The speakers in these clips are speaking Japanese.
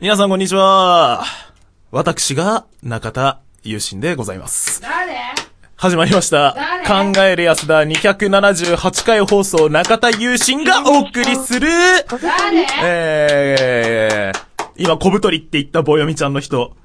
皆さんこんにちは。私が中田優心でございます。誰？始まりました。誰？考える安田278回放送中田優心がお送りする、誰？えー、今小太りって言ったぼよみちゃんの人、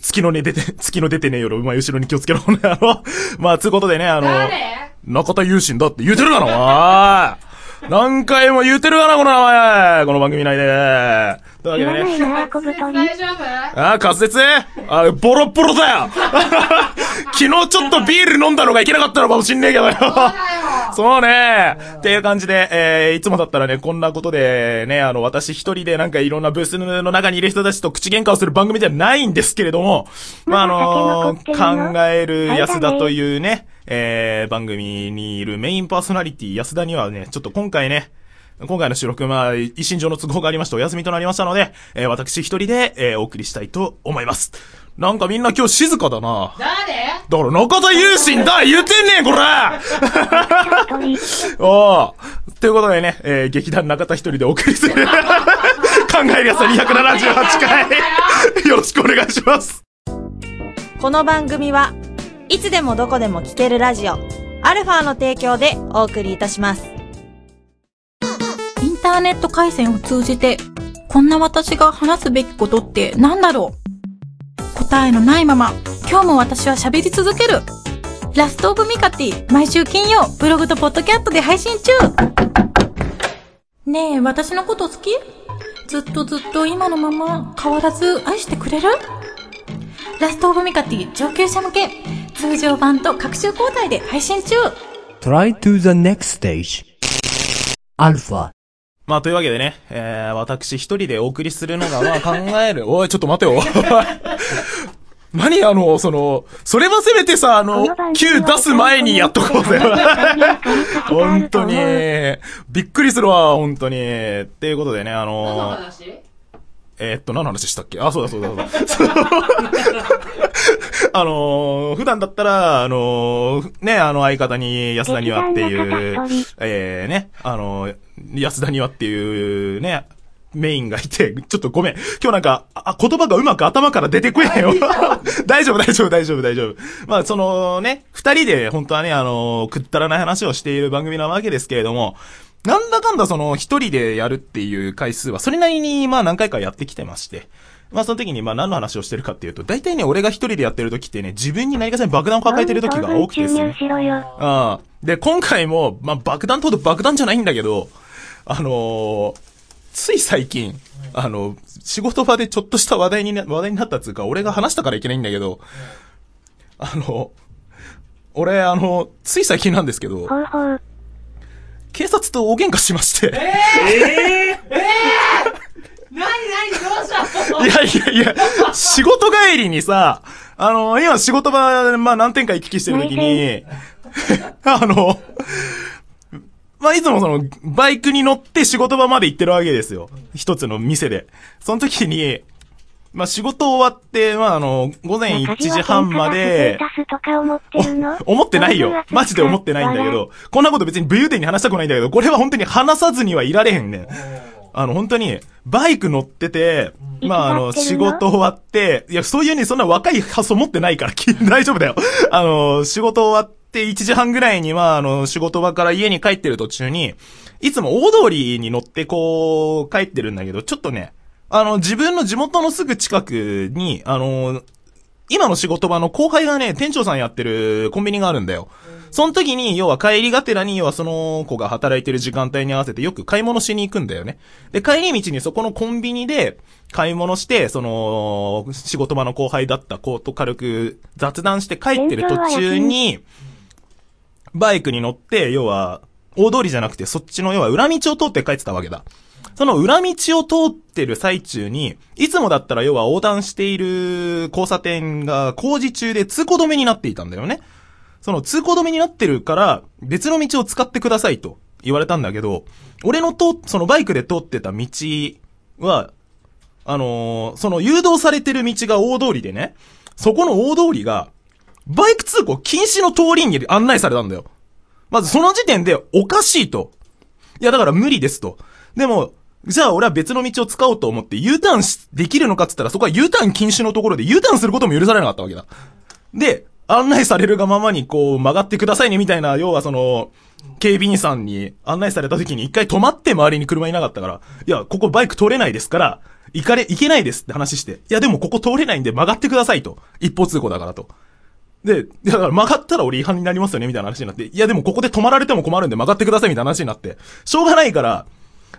月のね出て、月の出てねえよろ、お前後ろに気をつけろ、この野郎。まあ、つうことでね、あの、誰？中田優心だって言うてるがな、おい何回も言うてるがな、この名前この番組内で。というわけでね。な小太り。大丈夫？あ、滑舌？あ、ボロッボロだよ。昨日ちょっとビール飲んだのがいけなかったのかもしんねえけどよ。そうね。っていう感じで、えー、いつもだったらね、こんなことでね、あの、私一人でなんかいろんなブースの中にいる人たちと口喧嘩をする番組じゃないんですけれども、まあ、あのまだ酒残ってるの考える安田というね、えー、番組にいるメインパーソナリティ安田にはね、ちょっと今回ね、今回の収録、まあ、一心上の都合がありましてお休みとなりましたので、えー、私一人で、えー、お送りしたいと思います。なんかみんな今日静かだな。誰？だから中田優心だ言ってんねん、こら太り。おうということでね、えー、劇団中田一人でお送りする。考えるやつ278回。よろしくお願いします。この番組はいつでもどこでも聞けるラジオアルファの提供でお送りいたします。インターネット回線を通じて、こんな私が話すべきことって何だろう？答えのないまま、今日も私は喋り続ける。ラストオブミカティ、毎週金曜、ブログとポッドキャストで配信中ねえ、私のこと好き？ずっとずっと今のまま変わらず愛してくれる？ラストオブミカティ上級者向け、通常版と各週交代で配信中 Try to the next stage. Alpha. まあ、というわけでね、えー、私一人でお送りするのが、まあ、考える。おい、ちょっと待てよ。何あの、その、それはせめてさ、あの Q は出す前にやっとこうぜ。本当に。びっくりするわ、本当に。っていうことでね、あ何のえーっと、何の話したっけ？あ、そうだそうだそうだ。あのー、普段だったら、あのー、ね、あの相方に安田にはっていう劇団中田一人、えー、ね、あのー、安田にはっていうね、メインがいて、ちょっとごめん。今日なんか、あ、言葉がうまく頭から出てこえへんよ。大丈夫、大丈夫、大丈夫、大丈夫。まあ、そのね、二人で本当はね、あのー、くったらない話をしている番組なわけですけれども、なんだかんだその一人でやるっていう回数はそれなりにまあ何回かやってきてまして。まあその時にまあ何の話をしてるかっていうと、大体ね、俺が一人でやってる時ってね、自分に何かしら爆弾を抱えてる時が多くてですね。注入しろよ。ああ。で、今回も、まあ爆弾と爆弾じゃないんだけど、あのーつい最近、あの、仕事場でちょっとした話題にな、話題になったっつうか、俺が話したからいけないんだけど、あの、俺、あの、つい最近なんですけど、ほうほう。警察と大喧嘩しまして。何何どうしたの？いやいやいや、仕事帰りにさ、あの、今仕事場、まあ何点か行き来してる時に、あの、まあいつもその、バイクに乗って仕事場まで行ってるわけですよ。一つの店で。その時に、まあ仕事終わって、まああの、午前1時半まで、思ってないよ。マジで思ってないんだけど、こんなこと別に武勇伝に話したくないんだけど、これは本当に話さずにはいられへんねん。あの、本当に、バイク乗ってて、まあ、あの、仕事終わって、いや、そういうね、そんな若い発想持ってないから、き 大丈夫だよ。あの、仕事終わって1時半ぐらいには、あの、仕事場から家に帰ってる途中に、いつも大通りに乗ってこう、帰ってるんだけど、ちょっとね、あの、自分の地元のすぐ近くに、あの、今の仕事場の後輩がね、店長さんやってるコンビニがあるんだよ。その時に、要は帰りがてらに、要はその子が働いてる時間帯に合わせてよく買い物しに行くんだよね。で、帰り道にそこのコンビニで買い物して、その、仕事場の後輩だった子と軽く雑談して帰ってる途中に、バイクに乗って、要は、大通りじゃなくてそっちの要は裏道を通って帰ってたわけだ。その裏道を通ってる最中に、いつもだったら要は横断している交差点が工事中で通行止めになっていたんだよね。その通行止めになってるから、別の道を使ってくださいと言われたんだけど、俺の通、そのバイクで通ってた道は、あのーその誘導されてる道が大通りでね、そこの大通りが、バイク通行禁止の通りに案内されたんだよ。まずその時点でおかしいと。いやだから無理ですと。でも、じゃあ俺は別の道を使おうと思って U ターンしできるのかって言ったらそこは U ターン禁止のところで U ターンすることも許されなかったわけだ。で、案内されるがままにこう曲がってくださいねみたいな、要はその、警備員さんに案内された時に一回止まって周りに車いなかったから、いや、ここバイク通れないですから、行かれ、行けないですって話して、いやでもここ通れないんで曲がってくださいと。一方通行だからと。で、だから曲がったら俺違反になりますよねみたいな話になって、いやでもここで止まられても困るんで曲がってくださいみたいな話になって、しょうがないから、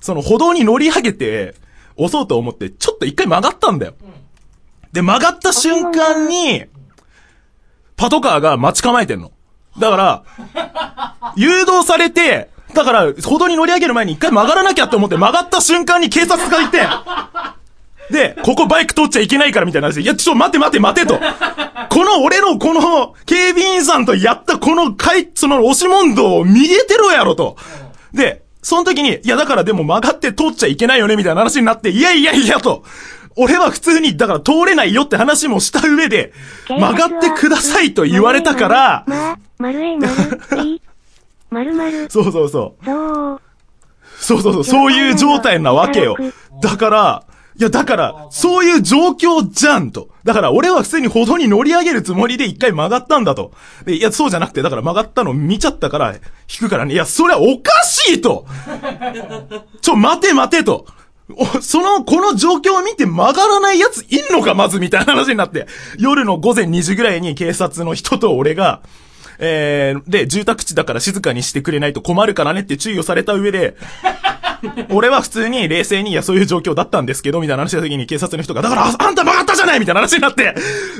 その歩道に乗り上げて、押そうと思って、ちょっと一回曲がったんだよ。で、曲がった瞬間に、パトカーが待ち構えてんの。だから、誘導されて、だから、歩道に乗り上げる前に一回曲がらなきゃって思って曲がった瞬間に警察がいて、で、ここバイク通っちゃいけないからみたいな話で、いや、ちょっと、待て待て待てと。この俺のこの警備員さんとやったこの回、その押し問答を見えてろやろと。で、その時に、いやだからでも曲がって通っちゃいけないよねみたいな話になって、いやいやいやと。俺は普通に、だから通れないよって話もした上で、曲がってくださいと言われたから、ま、丸え丸、い、丸丸、そうそうそう。そう、そうそうそう、そういう状態なわけよ。だから、いや、だから、そういう状況じゃんと。だから、俺は普通に歩道に乗り上げるつもりで一回曲がったんだと。いや、そうじゃなくて、だから曲がったの見ちゃったから、引くからね。いや、それはおかしいと ちょ、待て待てと。その、この状況を見て曲がらない奴いんのか、まず、みたいな話になって。夜の午前2時ぐらいに警察の人と俺が、えー、で、住宅地だから静かにしてくれないと困るからねって注意をされた上で、俺は普通に冷静に、いや、そういう状況だったんですけど、みたいな話した時に警察の人が、だから、ああんた曲がったじゃないみたいな話になって、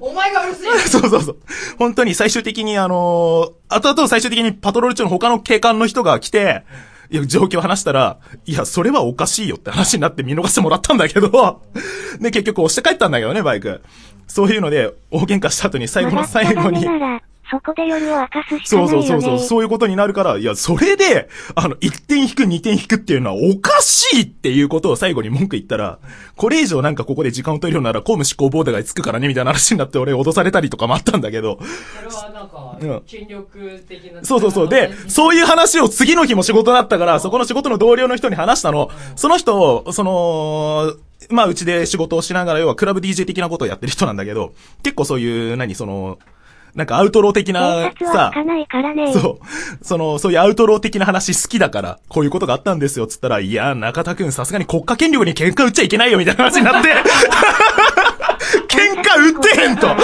お前がうるせえ そうそうそう。本当に最終的にあのー後々最終的にパトロール中の他の警官の人が来て、いや、状況を話したら、いや、それはおかしいよって話になって見逃してもらったんだけど、で、結局押して帰ったんだけどね、バイク。そういうので、大喧嘩した後に最後の最後に、そこで夜を明かすしかそうないよね。そうそうそう、そういうことになるから、いや、それで、あの、1点引く、2点引くっていうのはおかしいっていうことを最後に文句言ったら、これ以上なんかここで時間を取るようなら、公務執行ボーダーがつくからね、みたいな話になって俺脅されたりとかもあったんだけど、それはなんかうん、権力的な。そうそうそう。で、そういう話を次の日も仕事だったから、そこの仕事の同僚の人に話したの。その人、その、まあ、うちで仕事をしながら、要はクラブ DJ 的なことをやってる人なんだけど、結構そういう、何、その、なんかアウトロー的な警察はさ開、かないからね。そう。その、そういうアウトロー的な話好きだから、こういうことがあったんですよ、つったら、いや、中田くんさすがに国家権力に喧嘩売っちゃいけないよ、みたいな話になって、喧嘩売ってへんと。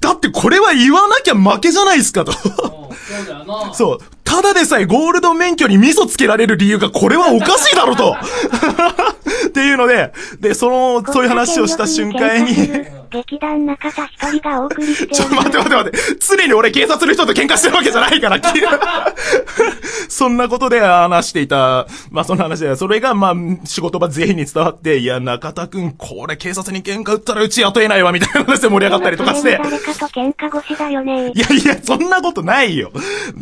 だってこれは言わなきゃ負けじゃないですかと。そう。ただでさえゴールド免許に味噌つけられる理由がこれはおかしいだろと。っていうので、で、その、そういう話をした瞬間に、劇団中田光がお送りしてちょっと待って待って待って。常に俺警察の人と喧嘩してるわけじゃないから、そんなことで話していた、まあそんな話で、それがまあ仕事場全員に伝わって、いや、中田くん、これ警察に喧嘩売ったらうち雇えないわ、みたいな話で盛り上がったりとかして。誰かと喧嘩越しだよねい。やいや、そんなことないよ。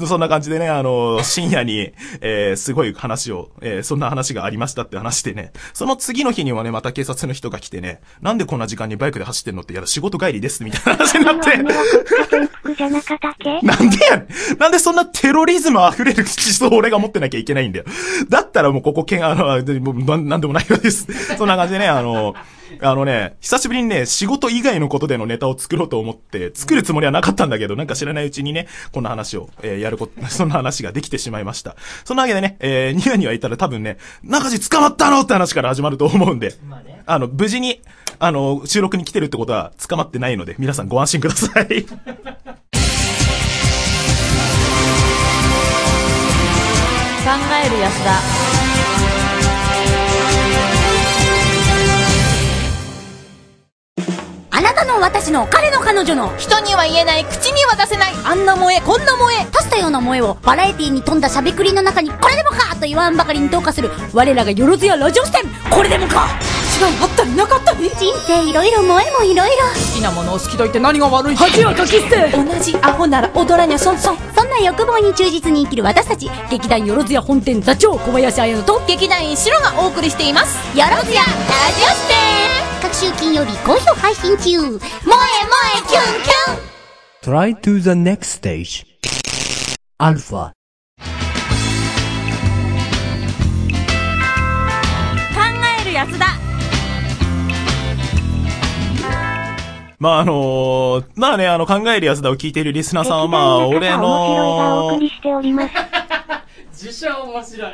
そんな感じでね、あの、深夜に、えー、すごい話を、えー、そんな話がありましたって話でね、その次の日にはね、また警察の人が来てね、なんでこんな時間にバイクで走ってんのって、いや、仕事帰りです、みたいな話になって。なかったっけ？なんでやなんでそんなテロリズム溢れる思想を俺が持ってなきゃいけないんだよ。だったらもうここけん、あの、なんでもないようです。そんな感じでね、あの、あのね、久しぶりにね、仕事以外のことでのネタを作ろうと思って、作るつもりはなかったんだけど、なんか知らないうちにね、こんな話を、えーやること、そんな話ができてしまいました。そんなわけでね、えー、ニワニワいたら多分ね、中地捕まったのって話から始まると思うんで。あの、無事に、あの、収録に来てるってことは捕まってないので、皆さんご安心ください。考える安田あなたの私の彼の彼女の。人には言えない、口には出せない、あんな萌え、こんな萌え。足したような萌えをバラエティに富んだしゃべくりの中にこれでもかと言わんばかりに投下する。我らがよろずやラジオ視点これでもか。違いあったりなかったり。人生いろいろ萌えもいろいろ。好きなものを好きと言って何が悪い。恥はかき捨て。同じアホなら踊らにゃそんそん。そんな欲望に忠実に生きる私たち。劇団よろずや本店座長小林彩乃と劇団一白がお送りしています。よろずやラジオ視点各週金曜日好評配信中萌え萌えキュンキュン Try to the next stage. Alpha. 安田。まああのーまあね、あの、考える安田を聞いているリスナーさんは、まあ、俺の送、りしております。自称面白い。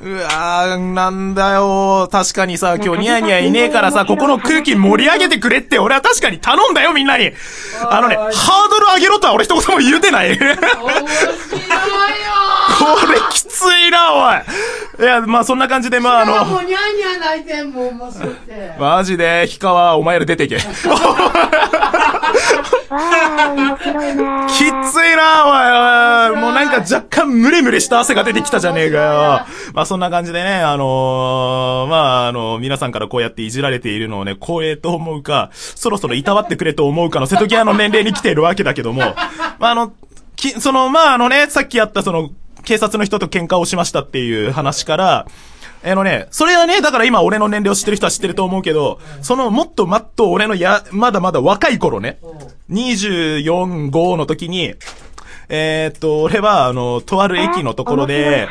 うわー、なんだよ。確かにさ、今日ニヤニヤいねえからさ、ここの空気盛り上げてくれって、俺は確かに頼んだよ、みんなに。あのね、ハードル上げろとは俺一言も言うてない。面白いよきついな、おい。いや、まあそんな感じで、まああの、もうニャーニャー泣いてんもん、面白くて。マジで、ヒカはお前ら出ていな ー。ついな、おいおい。もうなんか若干ムレムレした汗が出てきたじゃねえかよ。まあそんな感じでね、あのーまああの、皆さんからこうやっていじられているのをね、光栄と思うか、そろそろいたわってくれと思うかの瀬戸際の年齢に来ているわけだけども、まああの、き、その、まああのね、さっきやったその、警察の人と喧嘩をしましたっていう話から、あのね、それはね、だから今俺の年齢を知ってる人は知ってると思うけど、そのもっともっと俺のや、まだまだ若い頃ね、24、5の時に、えーっと、俺は、あの、とある駅のところで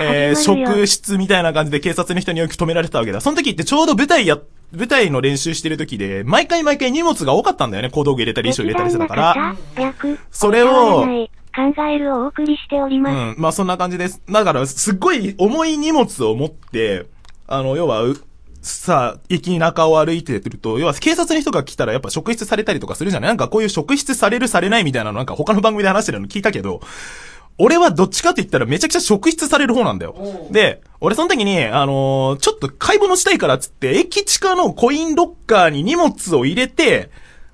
えー、職質みたいな感じで警察の人によく止められてたわけだ。その時ってちょうど舞台や、舞台の練習してる時で、毎回毎回荷物が多かったんだよね。小道具入れたり衣装入れたりしてたから。略、それを考えるをお送りしております。うん。まあそんな感じです。だから、すっごい重い荷物を持って、あの、要は、うさあ、駅中を歩いてると、要は警察の人が来たらやっぱ職質されたりとかするじゃない？なんかこういう職質されるされないみたいなのなんか他の番組で話してるの聞いたけど、俺はどっちかって言ったらめちゃくちゃ職質される方なんだよ。で、俺その時に、あのーちょっと買い物したいからっつって、駅地下のコインロッカーに荷物を入れて、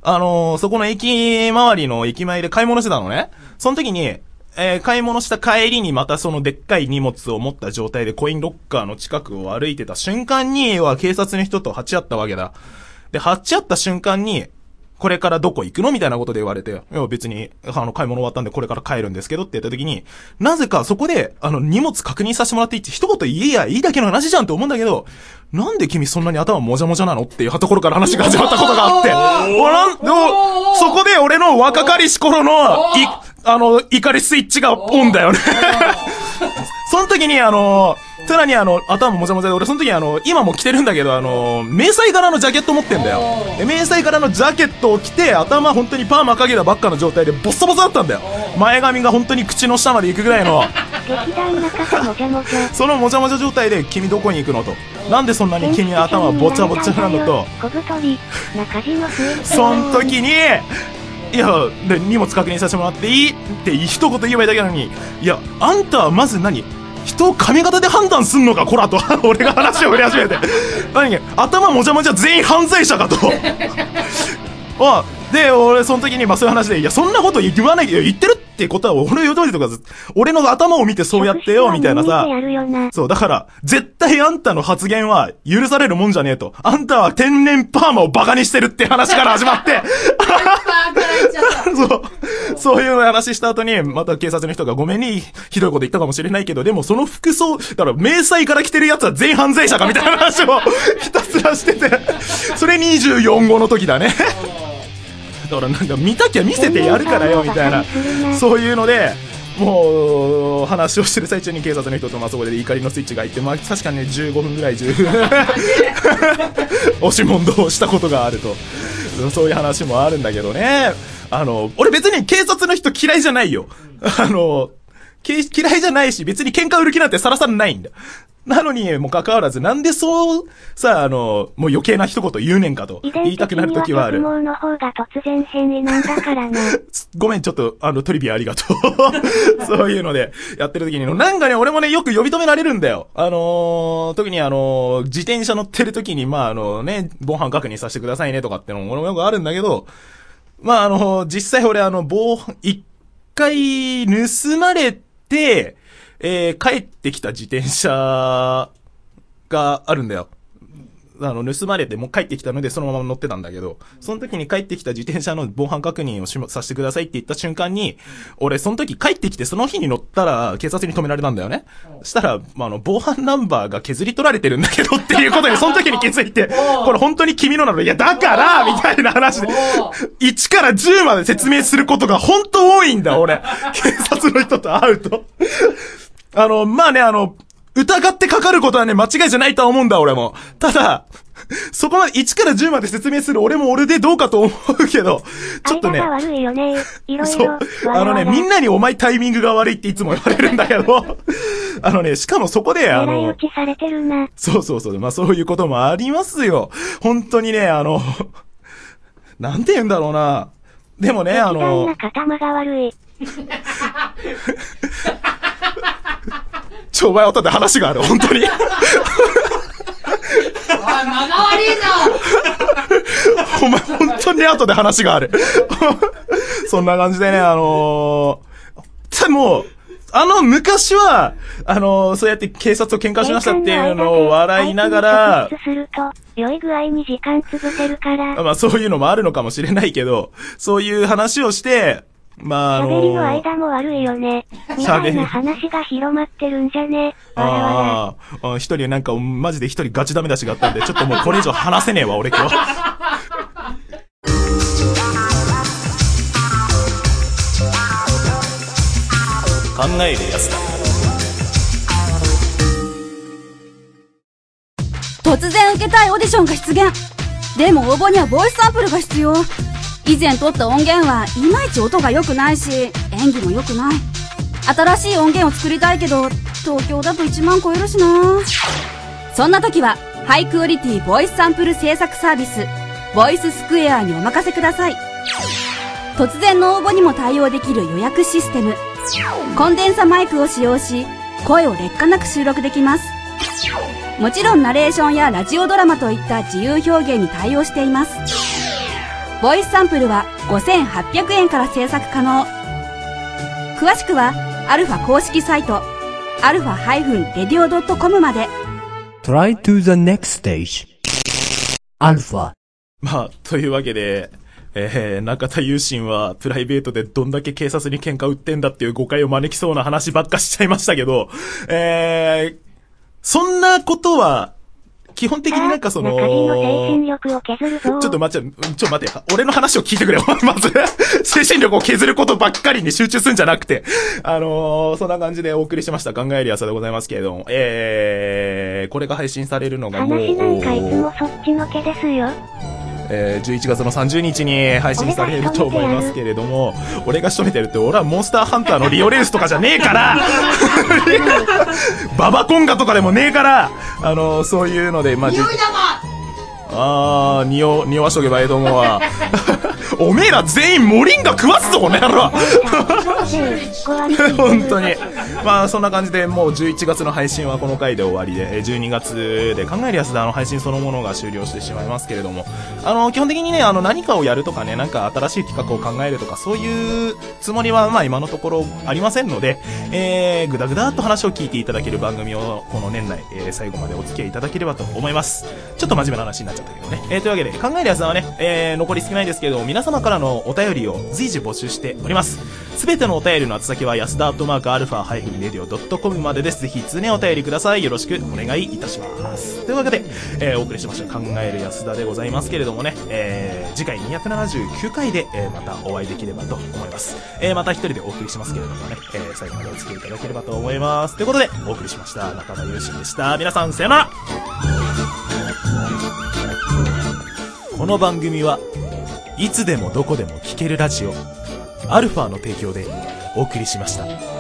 あのーそこの駅周りの駅前で買い物してたのね。その時に、えー買い物した帰りにまたそのでっかい荷物を持った状態でコインロッカーの近くを歩いてた瞬間に、は警察の人と鉢合ったわけだ。で、鉢合った瞬間に、これからどこ行くの？みたいなことで言われて、いや別に、あの、買い物終わったんでこれから帰るんですけどって言った時に、なぜかそこで、あの、荷物確認させてもらっていいって一言言えやいいだけの話じゃんって思うんだけど、なんで君そんなに頭もじゃもじゃなのっていうところから話が始まったことがあって、おなん、そこで俺の若かりし頃の、い、あの、怒りスイッチがオンだよね。その時にあの、さらにあの、頭もじゃもじゃで、俺その時あの、今も着てるんだけど、あの、迷彩柄のジャケット持ってんだよ。で迷彩柄のジャケットを着て、頭本当にパーマかけたばっかの状態でボッサボサだったんだよ。前髪が本当に口の下まで行くぐらいの。そのもじゃもじゃ状態で、君どこに行くのと。なんでそんなに君頭ぼちゃぼちゃなのと。小太り、中地の末広その時に、いや、で、荷物確認させてもらっていい？って一言言えばいいだけなのに、いや、あんたはまず何？人を髪型で判断すんのか、こらと。俺が話を振り始めて。何頭もじゃもじゃ全員犯罪者かと。あ、で、俺、その時に、まあそういう話で、いや、そんなこと言わないで、言ってるってことは、俺言うとりとか、俺の頭を見てそうやってよ、みたいなさそう、だから、絶対あんたの発言は許されるもんじゃねえと。あんたは天然パーマをバカにしてるって話から始まって、そう、そういう話した後に、また警察の人がごめんに、ひどいこと言ったかもしれないけど、でもその服装、だから、迷彩から着てるやつは全員犯罪者かみたいな話をひたすらしてて、それ24号の時だね。だからなんか見たきゃ見せてやるからよ、みたいな。そういうので、もう、話をしてる最中に警察の人と、まあ、そこで怒りのスイッチが入って、まあ、確かにね、15分ぐらい、10分、押し問答をしたことがあると。そういう話もあるんだけどね。あの、俺別に警察の人嫌いじゃないよ。あの、け嫌いじゃないし、別に喧嘩売る気なんてさらさらないんだ。なのに、もかかわらず、なんでそう、さあ、あの、もう余計な一言言うねんかと遺言いたくなる時はある。の方が突然変異なんだからな。ごめん、ちょっと、あの、トリビアありがとう。そういうので、やってる時に、なんかね、俺もね、よく呼び止められるんだよ。あのー特にあのー自転車乗ってる時に、まあ、あのね、防犯確認させてくださいねとかってのも、俺もよくあるんだけど、まあ、あの実際俺あの、防犯、一回盗まれて、えー帰ってきた自転車があるんだよ。あの、盗まれてもう帰ってきたのでそのまま乗ってたんだけど、その時に帰ってきた自転車の防犯確認をしまさせてくださいって言った瞬間に、俺その時帰ってきてその日に乗ったら警察に止められたんだよね。したら、まあ、あの、防犯ナンバーが削り取られてるんだけどっていうことに その時に気づいて、これ本当に君のなの？いや、だからみたいな話で、1から10まで説明することが本当多いんだ、俺。警察の人と会うと。あの、まあね、あの、疑ってかかることはね、間違いじゃないとは思うんだ、俺も。ただ、そこまで1から10まで説明する俺も俺でどうかと思うけど、ちょっとね悪いよね。いろいそうろ。。あのね、みんなにお前タイミングが悪いっていつも言われるんだけど、あのね、しかもそこで、あの。そうそうそう、まあそういうこともありますよ。本当にね、あの、なんて言うんだろうな。でもね、あのな、頭が悪い。ちょ、お前後で話がある、本当に。おい、間が悪いぞお前本当に後で話がある。そんな感じでね、あのー、でも、あの、昔は、あのーそうやって警察と喧嘩しましたっていうのを笑いながら良い具合に時間潰せるから。まあそういうのもあるのかもしれないけど、そういう話をして、まああの喋りの間も悪いよね。みたいな話が広まってるんじゃね？あーあ、一人なんか、マジで一人ガチダメ出しがあったんで、ちょっともうこれ以上話せねえわ、俺今日。考えるやつだ。突然受けたいオーディションが出現でも応募にはボイスサンプルが必要以前撮った音源はいまいち音が良くないし演技も良くない。新しい音源を作りたいけど東京だと1万超えるしな。そんな時はハイクオリティボイスサンプル制作サービスボイススクエアにお任せください。突然の応募にも対応できる予約システム。コンデンサマイクを使用し声を劣化なく収録できます。もちろんナレーションやラジオドラマといった自由表現に対応しています。ボイスサンプルは5800円から制作可能。詳しくは、アルファ公式サイト、アルファ -radio.com まで。Try to the next stage. Alpha. まあ、というわけで、えー、中田優心はプライベートでどんだけ警察に喧嘩売ってんだっていう誤解を招きそうな話ばっかしちゃいましたけど、えー、そんなことは、基本的になんかその。ちょっと待って、ちょっと待って、俺の話を聞いてくれよ。まず、精神力を削ることばっかりに集中するんじゃなくて、あのーそんな感じでお送りしました考えるやさでございますけれども、えー、これが配信されるのがもう、話なんかいつもそっちのけですよ。えー、11月の30日に配信されると思いますけれども、俺が仕留めてるって、俺はモンスターハンターのリオレースとかじゃねえから ババコンガとかでもねえからあのーそういうので、まあ、あー、匂、匂わしとけばええと思うわ。おめえら全員モリンガ食わすぞ、この野郎 本当に。まあ、そんな感じで、もう11月の配信はこの回で終わりで、12月で考えるやつであの配信そのものが終了してしまいますけれども、あの、基本的にね、あの、何かをやるとかね、なんか新しい企画を考えるとか、そういうつもりは、まあ今のところありませんので、えー、ぐだぐだっと話を聞いていただける番組を、この年内、え最後までお付き合いいただければと思います。ちょっと真面目な話になっちゃったけどね。えー、というわけで、考える保田はね、えー、残り少ないですけれども、皆様からのお便りを随時募集しております。すべてのお便りの宛先は、保田アットマークアルファハイフンレディオドットコムまでです。ぜひ、常にお便りください。よろしくお願いいたします。というわけで、えー、お送りしました考える安田でございますけれどもね、えー、次回279回で、えー、またお会いできればと思います。えー、また一人でお送りしますけれどもね、えー、最後までお付き合いいただければと思います。ということで、お送りしました。中田優心でした。皆さん、さよならこの番組はいつでもどこでも聴けるラジオアルファの提供でお送りしました。